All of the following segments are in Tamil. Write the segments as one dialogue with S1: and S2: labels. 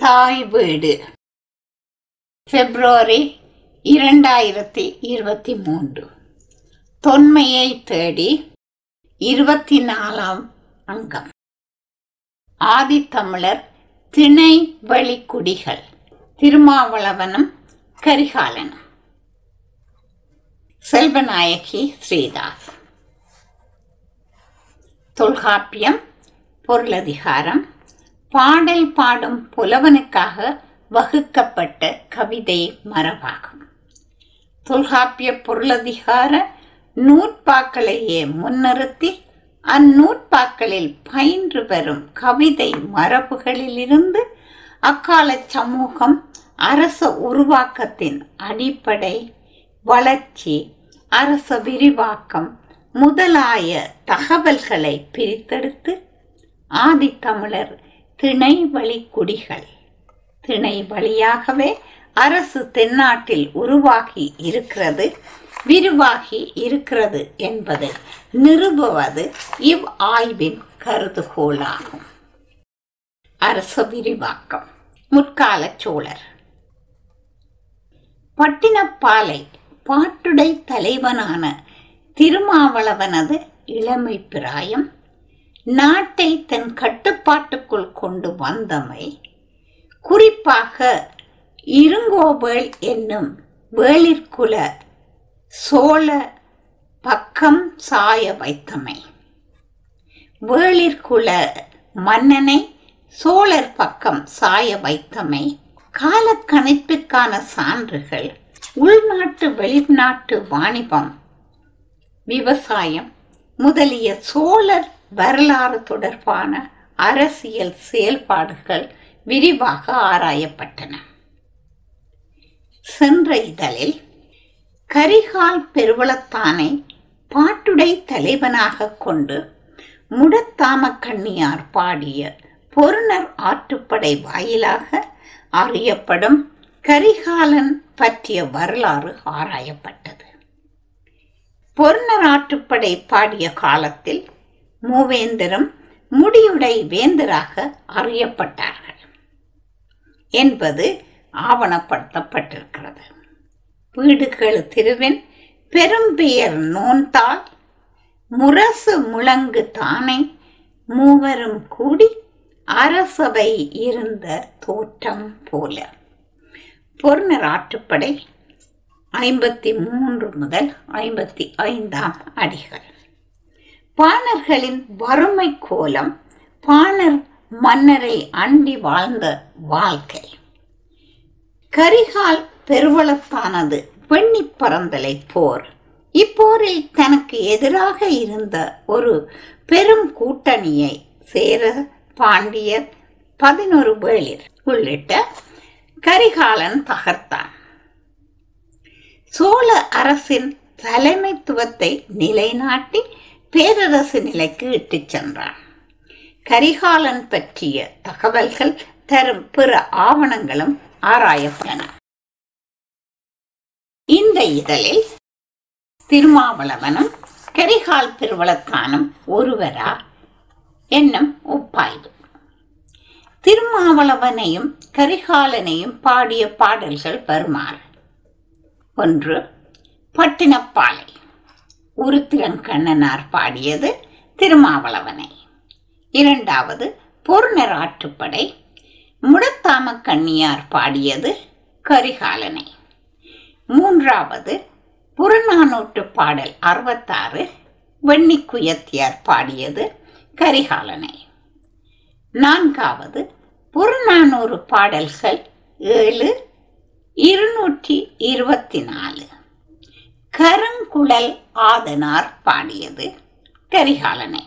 S1: தாய் வீடு. பிப்ரவரி இரண்டாயிரத்தி இருபத்தி மூன்று. தொன்மையை தேடி இருபத்தி நாலாம் அங்கம். ஆதித்தமிழர் திணை வழிக்குடிகள் திருமாவளவனம் கரிகாலனம். செல்வநாயகி ஸ்ரீதாஸ். தொல்காப்பியம் பொருளதிகாரம் பாடல் பாடும் புலவனுக்காக வகுக்கப்பட்ட கவிதை மரபாகும். தொல்காப்பிய பொருளதிகார நூற்பாக்களையே முன்னிறுத்தி அந்நூற்பாக்களில் பயின்று வரும் கவிதை மரபுகளிலிருந்து அக்கால சமூகம் அரச உருவாக்கத்தின் அடிப்படை வளர்ச்சி அரச விரிவாக்கம் முதலாய தகவல்களை பிரித்தெடுத்து ஆதித்தமிழர் திணை வழி குடிகள் திணை வழியாகவே அரசு தென்னாட்டில் உருவாகி இருக்கிறது விரிவாகி இருக்கிறது என்பதை நிறுவுவது இவ் ஆய்வின் கருதுகோளாகும். அரச விரிவாக்கம். முற்கால சோழர். பட்டினப்பாலை பாட்டுடை தலைவனான திருமாவளவனது இளமை பிராயம் நாட்டை தன் கட்டுப்பாட்டுக்குள் கொண்டு வந்தமை குறிப்பாக இருங்கோவேள் என்னும் வேளிற்குல சோழ பக்கம் சாய வைத்தமை. வேளிற்குல மன்னனை சோழர் பக்கம் சாய வைத்தமை காலக்கணிப்பிற்கான சான்றுகள் உள்நாட்டு வெளிநாட்டு வாணிபம் விவசாயம் முதலிய சோழர் வரலாறு தொடர்பான அரசியல் செயல்பாடுகள் விரிவாக ஆராயப்பட்டன. சென்ற இதழில் கரிகால் பெருவளத்தானை பாட்டுடை தலைவனாக கொண்டு முடத்தாமக்கண்ணியார் பாடிய பொருணர் ஆற்றுப்படை வாயிலாக அறியப்படும் கரிகாலன் பற்றிய வரலாறு ஆராயப்பட்டது. பொருணர் ஆற்றுப்படை பாடிய காலத்தில் மூவேந்தரும் முடியுடை வேந்தராக அறியப்பட்டார்கள் என்பது ஆவணப்படுத்தப்பட்டிருக்கிறது. வீடுகள் திருவின் பெரும்பெயர் நோன்தால் முரசு முழங்கு தானே மூவரும் கூடி அரசவை இருந்த தோற்றம் போல. பொருணர் ஆற்றுப்படை ஐம்பத்தி மூன்று முதல் ஐம்பத்தி ஐந்தாம் அடிகள். பாணர்களின் வறுமை கோலம் பாணர் மன்னரை அண்டி வாழ்ந்த வாழ்க்கை. கரிகால் பெருவளத்தானது வெண்ணி பறந்தலை போர். இப்போரில் தனக்கு எதிராக இருந்த ஒரு பெரும் கூட்டணியை சேர பாண்டியர் பதினொரு வேளிர் உள்ளிட்ட கரிகாலன் தகர்த்தான். சோழ அரசின் தலைமைத்துவத்தை நிலைநாட்டி பேரரசு நிலைக்கு இட்டுச் சென்றான். கரிகாலன் பற்றிய தகவல்கள் தரும் பிற ஆவணங்களும் ஆராயப்பட்டன. இந்த இதழில் திருமாவளவனும் கரிகால் பெருவளத்தானும் ஒருவரா என்னும் ஒப்பாய்வு. திருமாவளவனையும் கரிகாலனையும் பாடிய பாடல்கள் வருமாறு. ஒன்று பட்டினப்பாலை. உருத்திரன் பாடியது திருமாவளவனை. இரண்டாவது பொருணர் ஆற்றுப்படை. முடத்தாம கண்ணியார் பாடியது கரிகாலனை. மூன்றாவது புறநானூற்று பாடல் அறுபத்தாறு வெண்ணிக்குயத்தியார் பாடியது கரிகாலனை. நான்காவது புறநானூறு பாடல்கள் ஏழு இருநூற்றி இருபத்தி நாலு கருங்குழல் ஆதனார் பாடியது கரிகாலனை.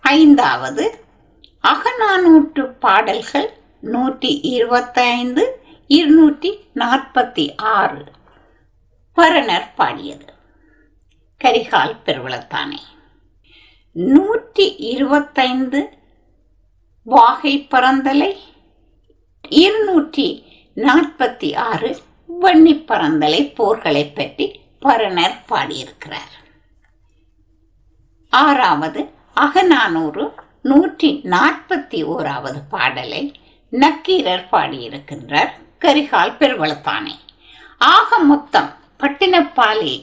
S1: ஐந்தாவது அகநானூற்று பாடல்கள் நூற்றி இருபத்தைந்து இருநூற்றி நாற்பத்தி ஆறு. பரணர் பாடியது கரிகால் பெருவளத்தானே. நூற்றி இருபத்தைந்து வாகை பரந்தலை இருநூற்றி நாற்பத்தி ஆறு வன்னி பறந்தலை போர்களை பற்றி பரணர் பாடியிருக்கிறார். ஆறாவது அகநானூறு நூற்றி நாற்பத்தி ஓராவது பாடலை நக்கீரர் பாடியிருக்கின்றார். கரிகால் பெருவளத்தானே ஆக மொத்தம் பட்டினப்பாலே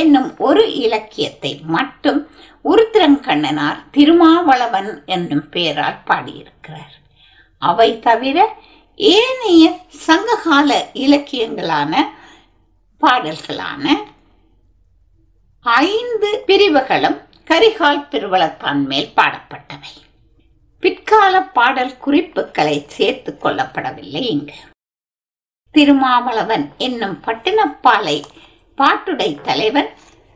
S1: என்னும் ஒரு இலக்கியத்தை மட்டும் உருத்திரங்கண்ணனார் திருமாவளவன் என்னும் பெயரால் பாடியிருக்கிறார். அவை தவிர ஏனைய சங்ககால இலக்கியங்களான பாடல்களான ஐந்து பிரிவுகளும் கரிகால் பெருவளத்தான் மேல் பாடப்பட்டவை. பிற்கால பாடல் குறிப்புகளை சேர்த்து கொள்ளப்படவில்லை இங்கு. திருமாவளவன் என்னும் பட்டினப்பாலை பாட்டுடை தலைவன்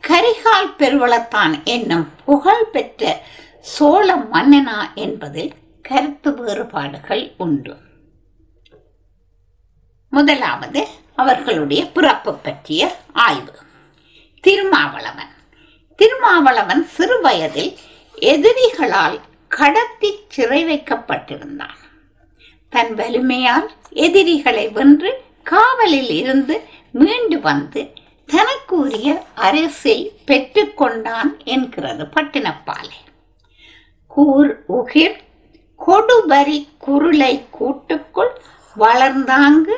S1: கரிகால் பெருவளத்தான் என்னும் புகழ்பெற்ற சோழ மன்னனா என்பதில் கருத்து வேறுபாடுகள் உண்டு. முதலாவது அவர்களுடைய பிறப்பு பற்றிய ஆய்வு. திருமாவளவன். திருமாவளவன் சிறு வயதில் எதிரிகளால் கடத்தி சிறை வைக்கப்பட்டிருந்தான். தன் வலிமையால் எதிரிகளை வென்று காவலில் இருந்து மீண்டு வந்து தனக்குரிய அரசை பெற்றுக்கொண்டான் என்கிறது பட்டினப்பாலை. கூர் உகிர் கொடுபரி குருளை கூட்டுக்குள் வளர்ந்தாங்கு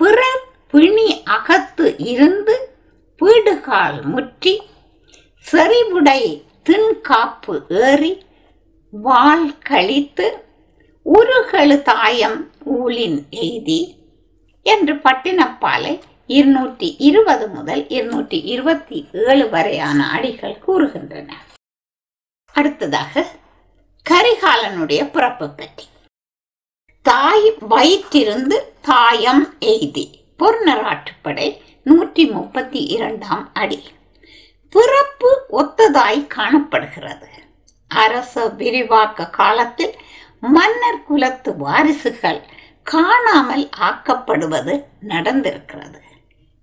S1: பிறர் பிணி அகத்து இருந்து பீடுகால் முற்றி செறிவுடை தின்காப்பு ஏறி வாள் கழித்து உருகழு தாயம் ஊழின் எய்தி என்று பட்டினப்பாலை இருநூற்றி இருபது முதல் இருநூற்றி இருபத்தி ஏழு வரையான அடிகள் கூறுகின்றன. அடுத்ததாக கரிகாலனுடைய பிறப்பு பற்றி. தாய் வயிற்றிருந்து தாயம் எய்தி. பொருநராட்டுப்படை நூற்றி முப்பத்தி இரண்டாம் அடி. பிறப்பு ஒத்ததாய் காணப்படுகிறது. அரச விரிவாக்க காலத்தில் மன்னர் குலத்து வாரிசுகள் காணாமல் ஆக்கப்படுவது நடந்திருக்கிறது.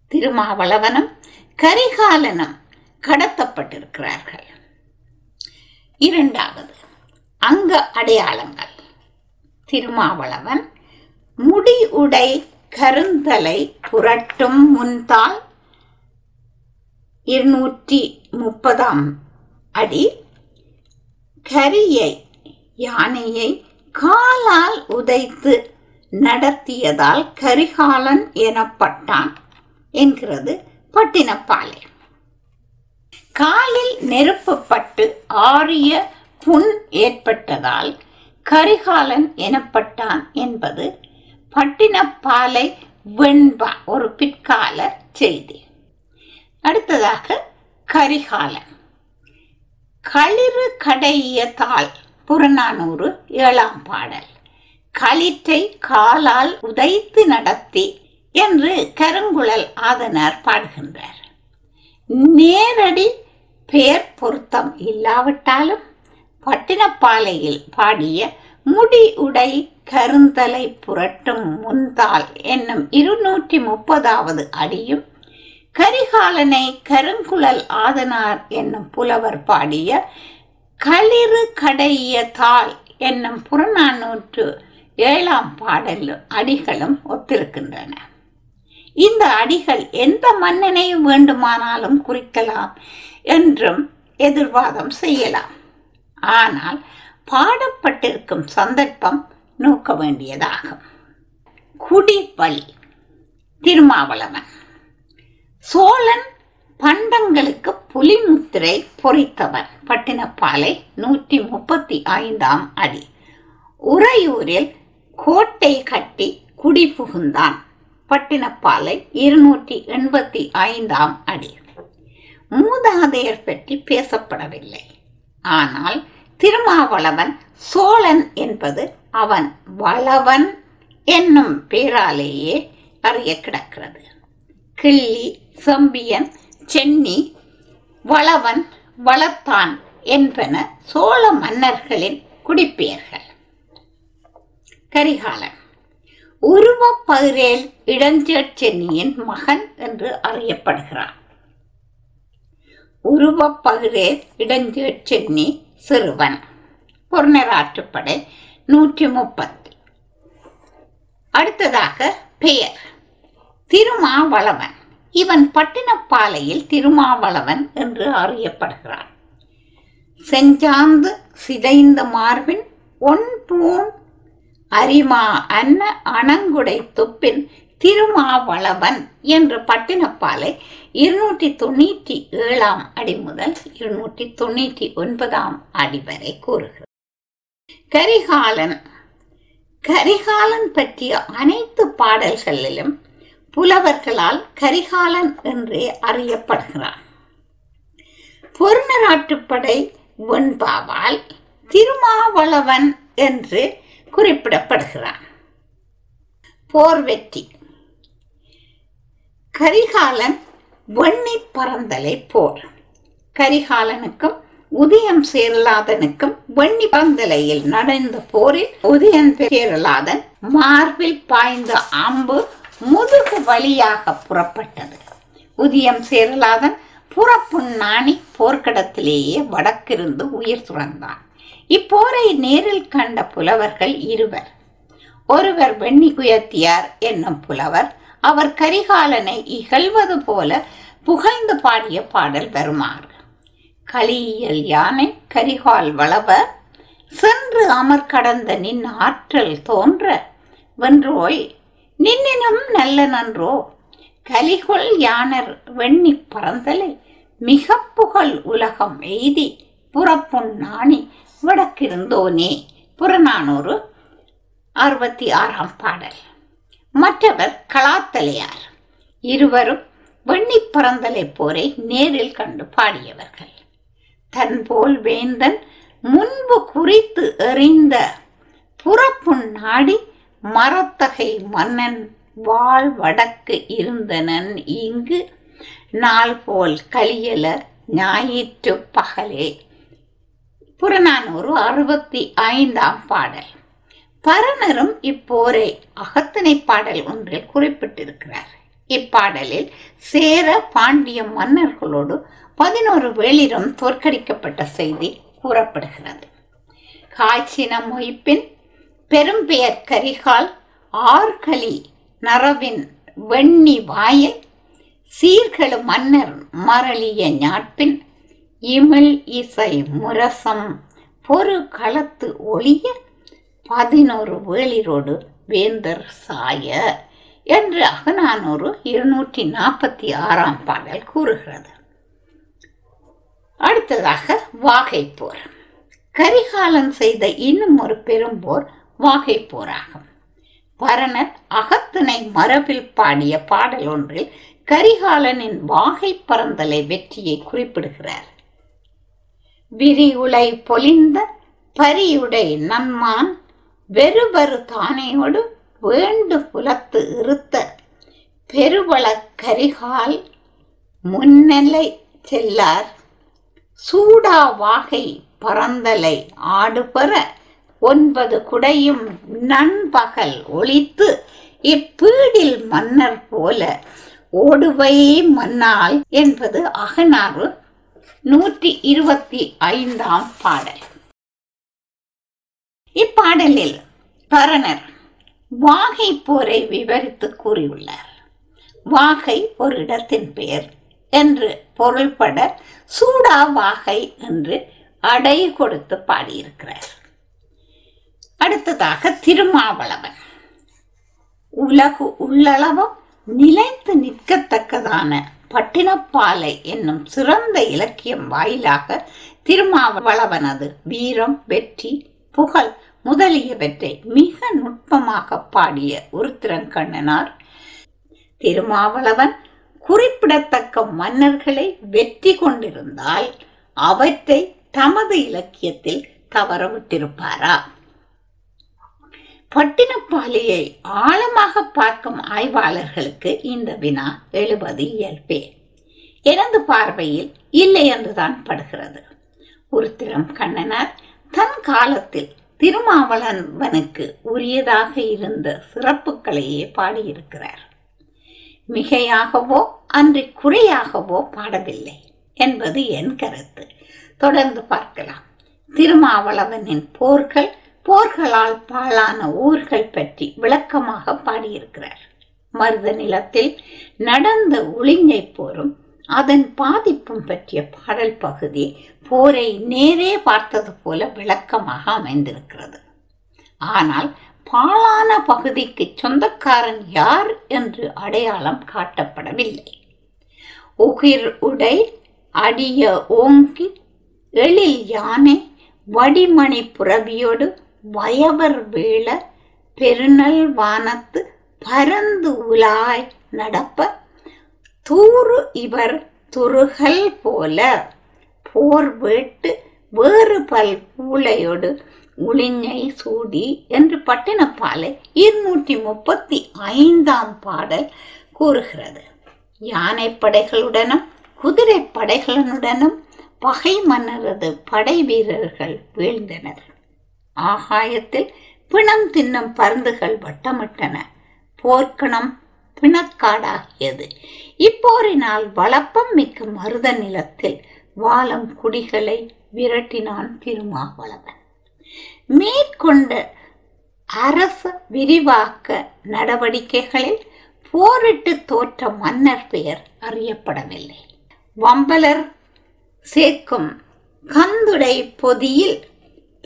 S1: திருமாவளவனும் கரிகாலனும் கடத்தப்பட்டிருக்கிறார்கள். இரண்டாவது அங்க அடையாளங்கள். திருமாவளவன் முடி உடை கருந்தலை புரட்டும் முன்தால் இருநூற்றி முப்பதாம் அடி கரியை யானையை காலால் உதைத்து நடத்தியதால் கரிகாலன் எனப்பட்டான் என்கிறது பட்டினப்பாலை. காலில் நெருப்பப்பட்டு ஆரிய ஆறிய புண் ஏற்பட்டதால் கரிகாலன் எனப்பட்டான் என்பது பட்டினப்பாலை வெண்பா ஒரு பிற்கால செய்தி. அடுத்ததாக கரிகாலன். களிறு கடையதாள் புறநானூறு ஏழாம் பாடல். களிற்றை காலால் உதைத்து நடத்தி என்று கருங்குழல் ஆதனார் பாடுகின்றார். நேரடி பெயர் பொருத்தம் இல்லாவிட்டாலும் பட்டினப்பாலையில் பாடிய முடி உடை கருந்தலை புரட்டும் முந்தால் என்னும் இருநூற்றி முப்பதாவது அடியும் கரிகாலனை கருங்குழல் ஆதனார் என்னும் புலவர் பாடிய களிறு கடைய தாள் என்னும் புறநானூற்று ஏழாம் பாடல் அடிகளும் ஒத்திருக்கின்றன. இந்த அடிகள் எந்த மன்னனை வேண்டுமானாலும் குறிக்கலாம் என்றும் எதிர்வாதம் செய்யலாம். ஆனால் பாடப்பட்டிருக்கும் சந்தர்ப்பம் நோக்க வேண்டியதாகும். குடிவழி திருமாவளவன். சோழன் பண்டங்களுக்கு புலிமுத்திரை பொறித்தவன். பட்டினப்பாலை நூற்றி முப்பத்தி ஐந்தாம் அடி. உறையூரில் கோட்டை கட்டி குடி புகுந்தான். பட்டினப்பாலை இருநூற்றி எண்பத்தி ஐந்தாம் அடி. மூதாதையர் பற்றி பேசப்படவில்லை. ஆனால் திருமாவளவன் சோழன் என்பது அவன் வளவன் என்னும் பேராலேயே அறிய கிடக்கிறது. கிள்ளி செம்பியன் சென்னி வளவன் வளத்தான் என்பன சோழ மன்னர்களின் குடிப்பெயர்கள். கரிகாலன். உருவப்பகிரேல் இடஞ்சேட் சென்னியின் மகன் என்று அறியப்படுகிறான். உருவப்பகிரேல் இடஞ்சேர் சென்னி சிறுவன். பொருணராற்றுப்படை நூற்றி முப்பத்தி அடுத்ததாக பெயர். திருமாவளவன். இவன் பட்டினப்பாலையில் திருமாவளவன் என்று அறியப்படுகிறான். செஞ்சாந்து சிதைந்த மார்பின் ஒன் பூன் அரிமா அன்ன அணங்குடை துப்பின் திருமாவளவன் என்ற பட்டினப்பாலை இருநூற்றி தொண்ணூற்றி ஏழாம் அடி முதல் இருநூற்றி தொண்ணூற்றி ஒன்பதாம் அடி வரை கூறுகிறது. கரிகாலன் கரிகாலன் பற்றிய அனைத்து பாடல்களிலும் புலவர்களால் கரிகாலன் என்றே அறியப்படுகிறான். பொருநராட்டுப்படை வெண்பாவால் திருமாவளவன் என்று குறிப்பிடப்படுகிறான். போர் வெற்றி கரிகாலன் வெண்ணி பறந்தலை போர். கரிகாலனுக்கும் உதயம் சேரலாதனுக்கும் வெண்ணி பறந்தலையில் நடந்த போரில் உதயன் சேரலாதன் மார்பில் பாய்ந்த அம்பு முதுகு வழியாக புறப்பட்டது. உதயம் சேரலாதன் புறப்புண்ணாணி போர்க்களத்திலேயே வடக்கிருந்து உயிர் துறந்தான் இப்போரை நேரில் கண்ட புலவர்கள் இருவர். ஒருவர் வெண்ணி குயத்தியார் என்னும் புலவர் அவர் கரிகாலனை இகழ்வது போல புகழ்ந்து பாடிய பாடல் வருமாறு களியியல் யானை கரிகால் வளவ சென்று அமர் கடந்த நின் ஆற்றல் தோன்ற வென்றோய் நின்னினும் நல்ல நன்றோ. கலிகொள் யானர் வெண்ணி பறந்தலை மிக புகழ் உலகம் எய்தி புறப்புண் நாணி வடக்கிருந்தோனே. புறநானூறு அறுபத்தி ஆறாம் பாடல். மற்றவர் கலாத்தலையார். இருவரும் வெண்ணி பறந்தலை போரை நேரில் கண்டு பாடியவர்கள். தன்போல் வேந்தன் முன்பு குறித்து எறிந்த புறப்பு நாடி மரத்தகை மன்னன் வாழ் வடக்கு இருந்தனன் இங்கு நாள் போல் கலியல ஞாயிற்று பகலே. புறநானூறு அறுபத்தி ஐந்தாம் பாடல். பரணரும் இப்போரை அகத்தனை பாடல் ஒன்றில் குறிப்பிட்டிருக்கிறார். இப்பாடலில் சேர பாண்டிய மன்னர்களோடு பதினோரு வேளிரும் தோற்கடிக்கப்பட்ட செய்தி கூறப்படுகிறது. காய்ச்சின மொய்ப்பின் பெரும்பெயர் கரிகால் ஆர்கலி நரவின் வெண்ணி வாயில் சீர்களு மன்னர் மரளிய ஞாட்பின் இமிழ் இசை முரசம் பொறு களத்து ஒளிய பதினோரு வேளிரோடு வேந்தர் சாய என்று அகநானூறு இருநூற்றி நாற்பத்தி ஆறாம் பாடல் கூறுகிறது. அடுத்ததாக வாகைப்போர். கரிகாலன் செய்த இன்னும் ஒரு பெரும்போர் வாகைப்போராகும். பரணர் அகத்திணை மரபில் பாடிய பாடல் ஒன்றில் கரிகாலனின் வாகை பறந்தலை வெற்றியை குறிப்பிடுகிறார். விரிவுளை பொலிந்த பரியுடை நன்மான் வெறுபரு தானையோடு வேண்டு புலத்து இருத்த பெருவள கரிகால் முன்னலை செல்லார். சூடா வாகை பறந்தலை ஆடுபெற ஒன்பது குடையும் நண்பகல் ஒளித்து இப்பீடில் மன்னர் போல ஓடுவை மன்னால் என்பது அகனாறு நூற்றி இருபத்தி ஐந்தாம் பாடல். இப்பாடலில் பரணர் வாகை போரை விவரித்து கூறியுள்ளார். வாகை ஒரு இடத்தின் பெயர் என்று பொருள்பட சூடா வாகை என்று அடை கொடுத்து பாடியிருக்கிறார். அடுத்ததாக திருமாவளவன். உலகு உள்ளளவும் நிலைத்து நிற்கத்தக்கதான பட்டினப்பாலை என்னும் சிறந்த இலக்கியம் வாயிலாக திருமாவளவனது வீரம் வெற்றி புகழ் முதலியவற்றை மிக நுட்பமாக பாடிய உருத்திரங்கண்ணனார் திருமாவளவன் குறிப்பிடத்தக்க மன்னர்களை வெற்றி கொண்டிருந்தால் அவற்றை தமது இலக்கியத்தில் தவறவிட்டிருப்பாரா பட்டினப்பாலையை ஆழமாக பார்க்கும் ஆய்வாளர்களுக்கு இந்த வினா எழுபது இயல்பே. எனது பார்வையில் இல்லை என்றுதான் படுகிறது. உருத்திரம் கண்ணனார் தன் காலத்தில் திருமாவளவனுக்கு உரியதாக இருந்த சிறப்புகளையே பாடியிருக்கிறார். மிகையாகவோ அன்றி குறையாகவோ பாடவில்லை என்பது என் கருத்து. தொடர்ந்து பார்க்கலாம். திருமாவளவனின் போர்கள் போர்களால் பாழான ஊர்கள் பற்றி விளக்கமாக பாடியிருக்கிறார். மருத நிலத்தில் நடந்த உளிஞ்சை போரும் அதன் பாதிப்பும் பற்றிய பாடல் பகுதி போரை நேரே பார்த்தது போல விளக்கமாக அமைந்திருக்கிறது. ஆனால் பாழான பகுதிக்கு சொந்தக்காரன் யார் என்று அடையாளம் காட்டப்படவில்லை. உகிர் உடை அடிய ஓங்கி எழில் யானை வடிமணி புறவியோடு வயவர் வேள பெருநல் வானத்து பரந்து உலாய் நடப்ப தூறு இவர் துருகல் போல. போர் வேட்டு வேறு பல் பூளையோடு உளிஞை சூடி என்று பட்டினப்பாலை இருநூற்றி முப்பத்தி ஐந்தாம் பாடல் கூறுகிறது. யானை படைகளுடனும் குதிரை படைகளுடனும் பகை மன்னரது படை வீரர்கள் வீழ்ந்தனர். ஆகாயத்தில் பிணம் தின்னும் பருந்துகள் வட்டமிட்டன. போர்க்கணம் பிணக்காடாகியது. இப்போரினால் வளப்பம் மிக்க மருத நிலத்தில் வாழம் குடிகளை விரட்டினான் திருமாவளவன். மேற்கொண்ட அரச விரிவாக்க நடவடிக்கைகளில் போரிட்டு தோற்ற மன்னர் பெயர் அறியப்படவில்லை. வம்பலர் சேர்க்கும் கந்துடை பொதியில்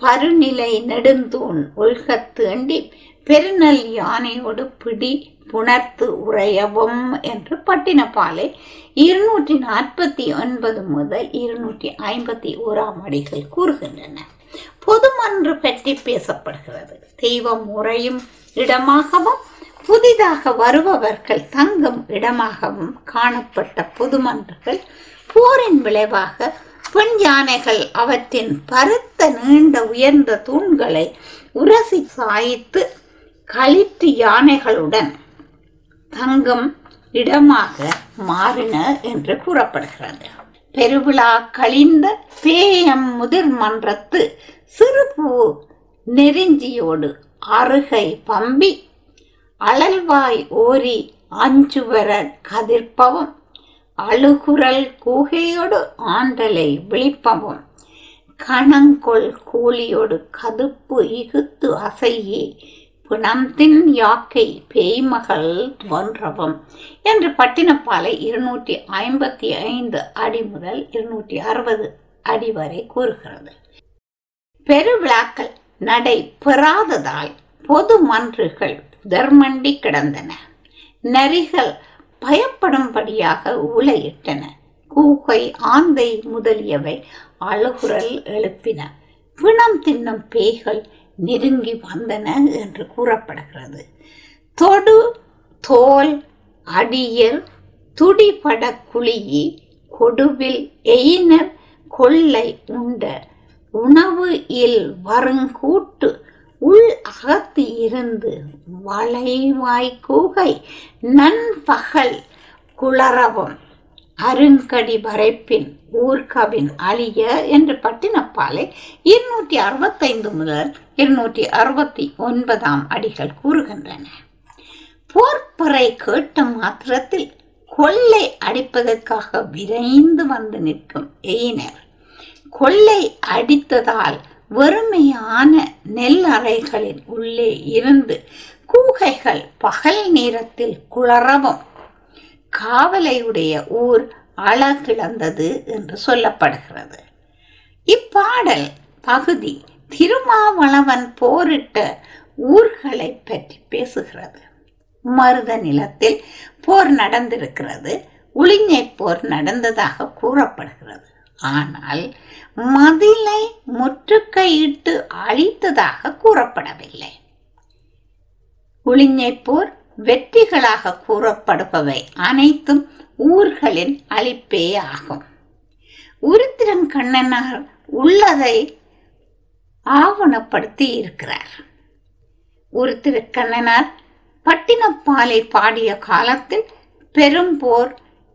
S1: பருநிலை நெடுந்தூண் ஒல்கத் தேண்டி பெருநல் யானையோடு பிடி புணர்த்து உறையவும் என்று பட்டினப்பாலை இருநூற்றி நாற்பத்தி ஒன்பது முதல் இருநூற்றி ஐம்பத்தி ஓராம் அடிகள் கூறுகின்றன. பொதுமன்று பற்றி பேசப்படுகிறது. தெய்வம் உறையும் இடமாகவும் புதிதாக வருபவர்கள் தங்கும் இடமாகவும் காணப்பட்ட பொதுமன்றுகள் போரின் விளைவாக பெண் யானைகள் அவற்றின் பருத்த நீண்ட உயர்ந்த தூண்களை உரசி சாய்த்து களிற்று யானைகளுடன் தங்கும் இடமாக மாறின என்று கூறப்படுகிறது. பெருவிழா கழிந்த பேயம் முதிர் மன்றத்து சிறுபூ நெருஞ்சியோடு அருகை பம்பி அழல்வாய் ஓரி அஞ்சுவர கதிர்ப்பவும் அழுகுரல் கூகையோடு ஆண்டலை விழிப்பவும் கணங்கொள் கூலியோடு கதுப்பு இகுத்து அசையே பிணந்தின் யாக்கை பேய்மகள் தோன்றவும் என்று பட்டினப்பாலை இருநூற்றி ஐம்பத்தி ஐந்து அடி முதல் இருநூற்றி அறுபது அடி வரை கூறுகிறது. பெருவிழாக்கள் நடை பெறாததால் பொது மன்றுகள் புதர்மண்டி கிடந்தன. நரிகள் பயப்படும்படியாக உலையிட்டன. கூகை ஆந்தை முதலியவை அழுகுரல் எழுப்பின. பிணம் தின்னும் பேய்கள் நெருங்கி வந்தன என்று கூறப்படுகிறது. தொடு தோல் அடியர் துடிபட குழியி கொடுவில் எயினர் கொள்ளை உண்ட உணவு இல் வருங்கூட்டு உள் அகத்து இருந்து வளைவாய் கூகை நண்பகல் குளரவும். அருங்கடி வரைப்பின் ஊர்கவின் அழிய என்று பட்டினப்பாலை இருநூற்றி அறுபத்தைந்து முதல் இருநூற்றி அறுபத்தி ஒன்பதாம் அடிகள் கூறுகின்றன. போர்ப்பறை கேட்ட மாத்திரத்தில் கொள்ளை அடிப்பதற்காக விரைந்து வந்து நிற்கும் எயினர். கொள்ளை அடித்ததால் வெறுமையான நெல் அறைகளின் உள்ளே இருந்து கூகைகள் பகல் நேரத்தில் குளரவும் காவலையுடைய ஊர் அழகிழந்தது என்று சொல்லப்படுகிறது. இப்பாடல் பகுதி திருமாவளவன் போரிட்ட ஊர்களை பற்றி பேசுகிறது. மருத நிலத்தில் போர் நடந்திருக்கிறது. உளிஞை போர் நடந்ததாக கூறப்படுகிறது. ஆனால் மதிலை முற்றுகையிட்டு அழித்ததாக கூறப்படவில்லை. உளிஞை போர் வெற்றிகளாக கூறப்படுபவை அனைத்தும் ஊர்களின் அழிப்பே ஆகும். உருத்திரன் கண்ணனார் உள்ளதை ஆவணப்படுத்தி இருக்கிறார். உருத்திர கண்ணனார் பட்டினப்பாலை பாடிய காலத்தில் பெரும் போர்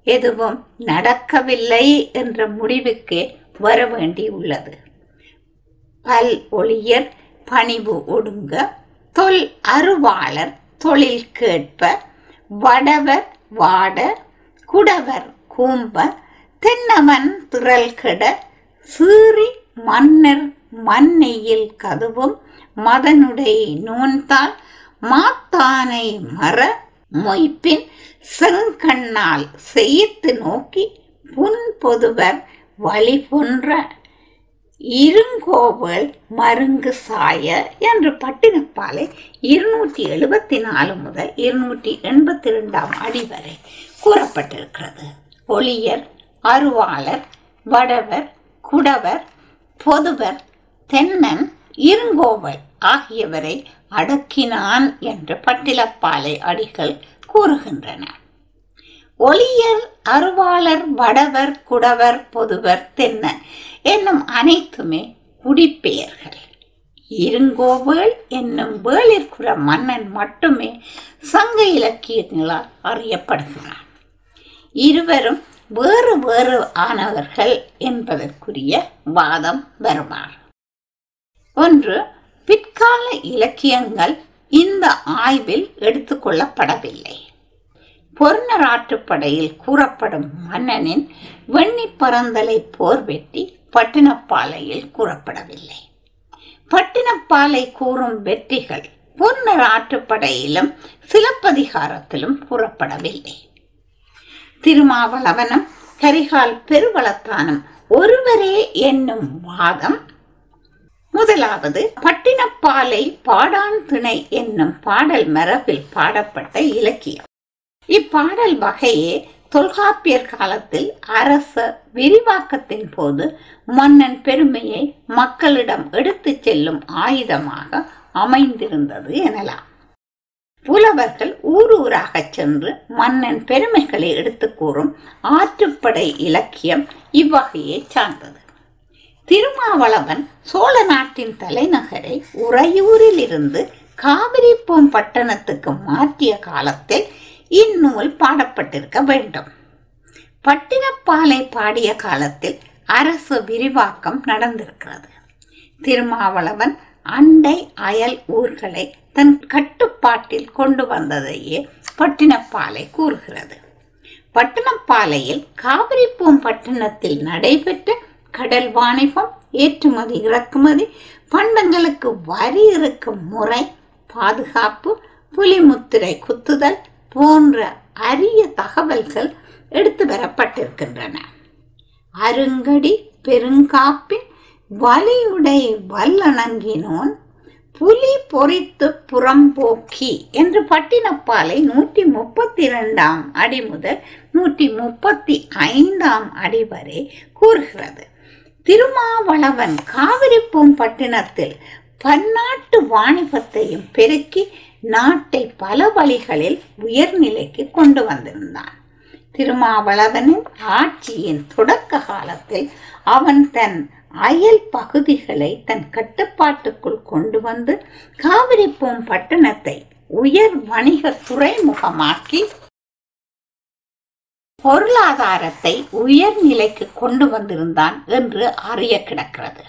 S1: எதுவும் நடக்கவில்லை என்ற முடிவுக்கு வர வேண்டியுள்ளது பல் ஒளியர் பணிவு ஒடுங்க தொல் அருவாளர் தொழில் கேட்ப வடவர் வாட குடவர் கூம்ப தென்னவன் திரள் கெட சீறி மன்னர் மண்ணெயில் கதுவும் மதனுடை நூன்தால் மாத்தானை மற மொய்ப்பின் செங்கண்ணால் செய்த்து நோக்கி புன் பொதுவர் வழி போன்ற இருங்கோவல் மருங்கு சாய என்று பட்டினப்பாலை இருநூற்றி எழுபத்தி நாலு முதல் இருநூற்றி எண்பத்தி ரெண்டாம் அடி வரை கூறப்பட்டிருக்கிறது. ஒளியர் அருவாளர் வடவர் குடவர் பொதுவர் தென்னன் இருங்கோவல் ஆகியவரை அடக்கினான் என்று பட்டிலப்பாலை அடிகள் கூறுகின்றன. ஒளியர் அருவாளர் வடவர் குடவர் பொதுவர் தென்ன என்னும் அனைத்துமே குடிப்பெயர்கள். இருங்கோவேள் என்னும் வேளிற்குற மன்னன் மட்டுமே சங்க இலக்கியங்களால் அறியப்படுகிறான். இருவரும் வேறு வேறு ஆனவர்கள் என்பதற்குரிய வாதம் வருவார் ஒன்று பிற்கால இலக்கியங்கள் இந்த ஆய்வில் எடுத்துக்கொள்ளப்படவில்லை பொருணராற்றுப்படையில் கூறப்படும் மன்னனின் வெண்ணி பறந்தலை போர் வெற்றி பட்டினப்பாலையில் கூறப்படவில்லை. பட்டினப்பாலை கூறும் வெற்றிகள் பொன்னர் ஆற்றுப்படையிலும் சிலப்பதிகாரத்திலும் கூறப்படவில்லை. திருமாவளவனும் கரிகால் பெருவளத்தானும் ஒருவரே என்னும் வாதம். முதலாவது பட்டினப்பாலை பாடான் திணை என்னும் பாடல் மரபில் பாடப்பட்ட இலக்கியம். இப்பாடல் வகையே தொல்காப்பியர் காலத்தில் அரச விரிவாக்கத்தின் போது மன்னன் பெருமையை மக்களிடம் எடுத்துச் செல்லும் ஆயுதமாக அமைந்திருந்தது எனலாம். புலவர்கள் ஊர் ஊராக சென்று மன்னன் பெருமைகளை எடுத்துக் கூறும் ஆற்றுப்படை இலக்கியம் இவ்வகையை சார்ந்தது. திருமாவளவன் சோழ நாட்டின் தலைநகரை உறையூரில் இருந்து காவிரிப்பூம் பட்டணத்துக்கு மாற்றிய காலத்தில் இந்நூல் பாடப்பட்டிருக்க வேண்டும். பட்டினப்பாலை பாடிய காலத்தில் அரசு விரிவாக்கம் நடந்திருக்கிறது. திருமாவளவன் அண்டை அயல் ஊர்களை தன் கட்டுப்பாட்டில் கொண்டு வந்ததையே பட்டினப்பாலை கூறுகிறது. பட்டினப்பாலையில் காவிரிப்பூம் பட்டணத்தில் நடைபெற்ற கடல் வாணிபம் ஏற்றுமதி இறக்குமதி பண்டங்களுக்கு வரி இருக்கும் முறை பாதுகாப்பு புலிமுத்திரை குத்துதல் போன்ற அரிய தகவல்கள் எடுத்து வரப்பட்டிருக்கின்றன. அருங்கடி பெருங்காப்பின் வலியுடை வல்லணங்கினோன் புலி பொறித்து புறம்போக்கி என்று பட்டினப்பாலை நூற்றி முப்பத்தி இரண்டாம் அடி முதல் நூற்றி முப்பத்தி ஐந்தாம் அடி வரை கூறுகிறது. திருமாவளவன் காவிரிப்பூம் பட்டினத்தில் பன்னாட்டு வாணிபத்தையும் பெருக்கி நாட்டை பல வழிகளில் உயர்நிலைக்கு கொண்டு வந்திருந்தான். திருமாவளவனின் ஆட்சியின் தொடக்க காலத்தில் அவன் தன் அயல் பகுதிகளை தன் கட்டுப்பாட்டுக்குள் கொண்டு வந்து காவிரிப்பூம் பட்டணத்தை உயர் வணிக துறைமுகமாக்கி பொருளாதாரத்தை உயர்நிலைக்கு கொண்டு வந்திருந்தான் என்று அறிய கிடக்கிறது.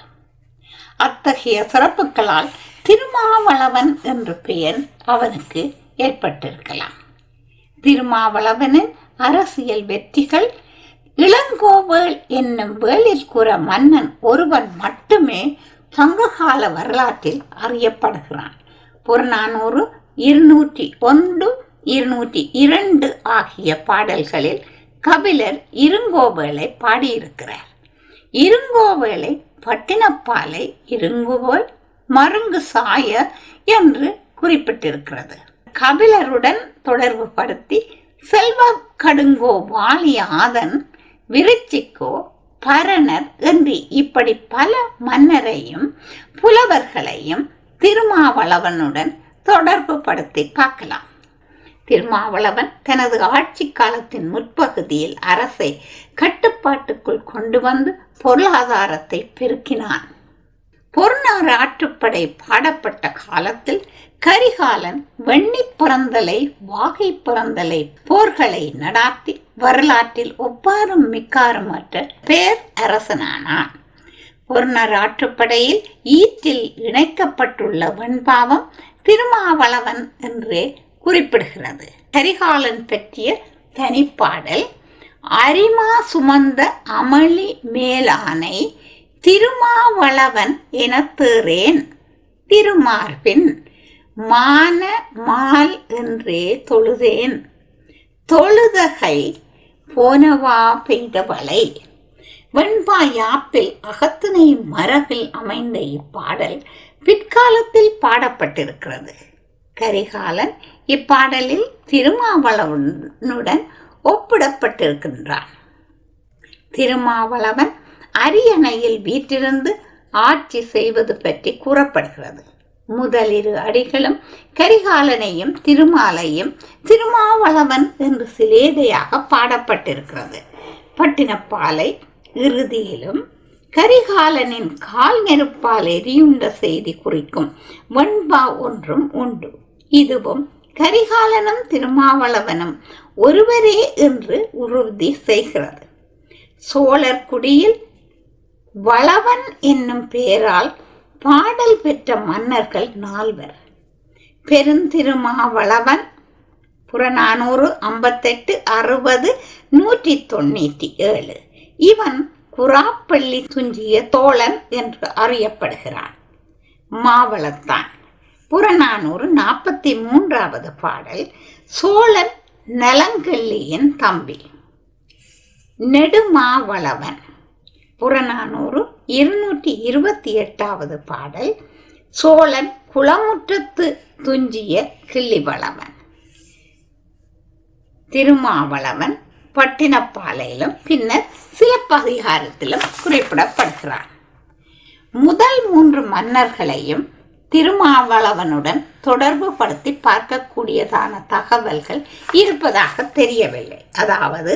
S1: அத்தகைய சிறப்புகளால் திருமாவளவன் என்ற பெயர் அவனுக்கு ஏற்பட்டிருக்கலாம். திருமாவளவனின் அரசியல் வெற்றிகள் இளங்கோவேள் என்னும் வேளிற்குற மன்னன் ஒருவன் மட்டுமே சங்ககால வரலாற்றில் அறியப்படுகிறான். புறநானூறு இருநூற்றி ஒன்று இருநூற்றி இரண்டு ஆகிய பாடல்களில் கபிலர் இருங்கோவேளை பாடியிருக்கிறார். இருங்கோவேளை பட்டினப்பாலை இருங்குவோல் மருங்கு சாய என்று குறிப்பிட்டிருக்கிறது. கபிலருடன் தொடர்பு படுத்தி செல்வ கடுங்கோ வாலிய ஆதன் விருச்சிக்கோ பரணர் என்று இப்படி பல மன்னரையும் புலவர்களையும் திருமாவளவனுடன் தொடர்பு படுத்தி பார்க்கலாம். திருமாவளவன் தனது ஆட்சி காலத்தின் முற்பகுதியில் அரசை கட்டுப்பாட்டுக்குள் கொண்டு வந்து பொருளாதாரத்தை பெருக்கினான். பொருநாறு ஆற்றுப்படை பாடப்பட்ட காலத்தில் கரிகாலன் வெண்ணி பிறந்தலை வாகை பிறந்தலை போர்களை நடாத்தி வரலாற்றில் ஒப்பாரும் மிக்காருமற்ற பேர் அரசனானான். பொருணர் ஆற்றுப்படையில் ஈற்றில் இணைக்கப்பட்டுள்ள வெண்பாவம் திருமாவளவன் என்றே குறிப்பிடுகிறது. கரிகாலன் பற்றிய தனிப்பாடல் அரிமா சுமந்த அமளி மேலானை திருமாவளவன் என தேறேன். திருமார்பின் மான மால் என்றே தொழுதேன். தொழுதகை போனவா பெய்தவளை வெண்பா யாப்பில் அகத்தினை மரபில் அமைந்த இப்பாடல் பிற்காலத்தில் பாடப்பட்டிருக்கிறது. கரிகாலன் இப்பாடலில் திருமாவளவனுடன் ஒப்பிடப்பட்டிருக்கின்றான். திருமாவளவன் அரியணையில் வீற்றிருந்து ஆட்சி செய்வது பற்றி கூறப்படுகிறது. முதலிரு அடிகளும் கரிகாலனையும் திருமாலையும் திருமாவளவன் என்று சிலேதையாக பாடப்பட்டிருக்கிறது. பட்டினப்பாலை இறுதியிலும் கரிகாலனின் கால் நெருப்பால் எரியுண்ட செய்தி குறிக்கும் வெண்பா ஒன்றும் உண்டு. இதுவும் கரிகாலனும் திருமாவளவனும் ஒருவரே என்று உறுதி செய்கிறது. சோழர் குடியில் வளவன் என்னும் பெயரால் பாடல் பெற்ற மன்னர்கள் நால்வர். பெருந்திருமாவளவன் புறநானூறு ஐம்பத்தெட்டு அறுபது நூற்றி தொண்ணூற்றி ஏழு. இவன் குராப்பள்ளி துஞ்சிய தோழன் என்று அறியப்படுகிறான். மாவளத்தான். புறநானூறு நாற்பத்தி மூன்றாவது பாடல் சோழன் நலங்கள்ளியின் தம்பி. நெடுமாவளவன். புறநானூறு இருநூற்றி இருபத்தி எட்டாவது பாடல் சோழன் குளமுற்றத்து துஞ்சிய கிள்ளிவளவன். திருமாவளவன் பட்டினப்பாலையிலும் பின்னர் சிலப்பதிகாரத்திலும் குறிப்பிடப்படுகிறான். முதல் மூன்று மன்னர்களையும் திருமாவளவனுடன் தொடர்பு படுத்தி பார்க்கக்கூடியதான தகவல்கள் இருப்பதாக தெரியவில்லை. அதாவது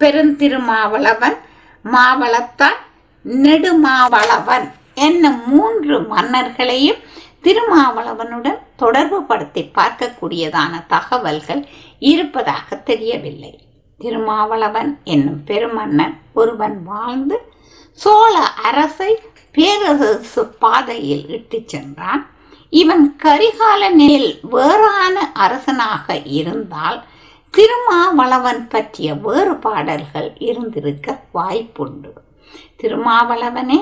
S1: பெருந்திருமாவளவன் மாவளத்தான் நெடுமாவளவன் என்னும் மூன்று மன்னர்களையும் திருமாவளவனுடன் தொடர்பு படுத்தி பார்க்கக்கூடியதான தகவல்கள் இருப்பதாக தெரியவில்லை. திருமாவளவன் என்னும் பெருமன்னன் ஒருவன் வாழ்ந்து சோழ அரசை பேரரசு பாதையில் இட்டு சென்றான். இவன் கரிகாலனில் வேறான அரசனாக இருந்தால் திருமாவளவன் பற்றிய வேறு பாடல்கள் இருந்திருக்க வாய்ப்புண்டு. திருமாவளவனே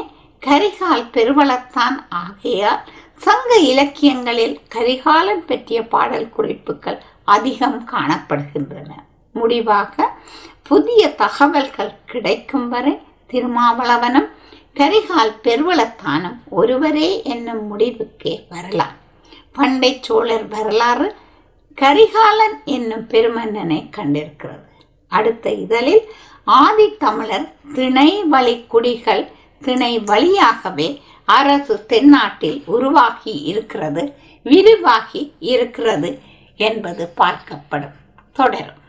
S1: கரிகால் பெருவளத்தான் ஆகையால் சங்க இலக்கியங்களில் கரிகாலன் பற்றிய பாடல் குறிப்புகள் அதிகம் காணப்படுகின்றன. முடிவாக புதிய தகவல்கள் கிடைக்கும் வரை திருமாவளவனும் கரிகால் பெருவளத்தானம் ஒருவரே என்னும் முடிவுக்கே வரலாம். பண்டை சோழர் வரலாறு கரிகாலன் என்னும் பெருமன்னனை கண்டிருக்கிறது. அடுத்த இதழில் ஆதி தமிழர் திணை வழி குடிகள் திணை வழியாகவே அரசு தென்னாட்டில் உருவாகி இருக்கிறது விரிவாகி இருக்கிறது என்பது பார்க்கப்படும். தொடரும்.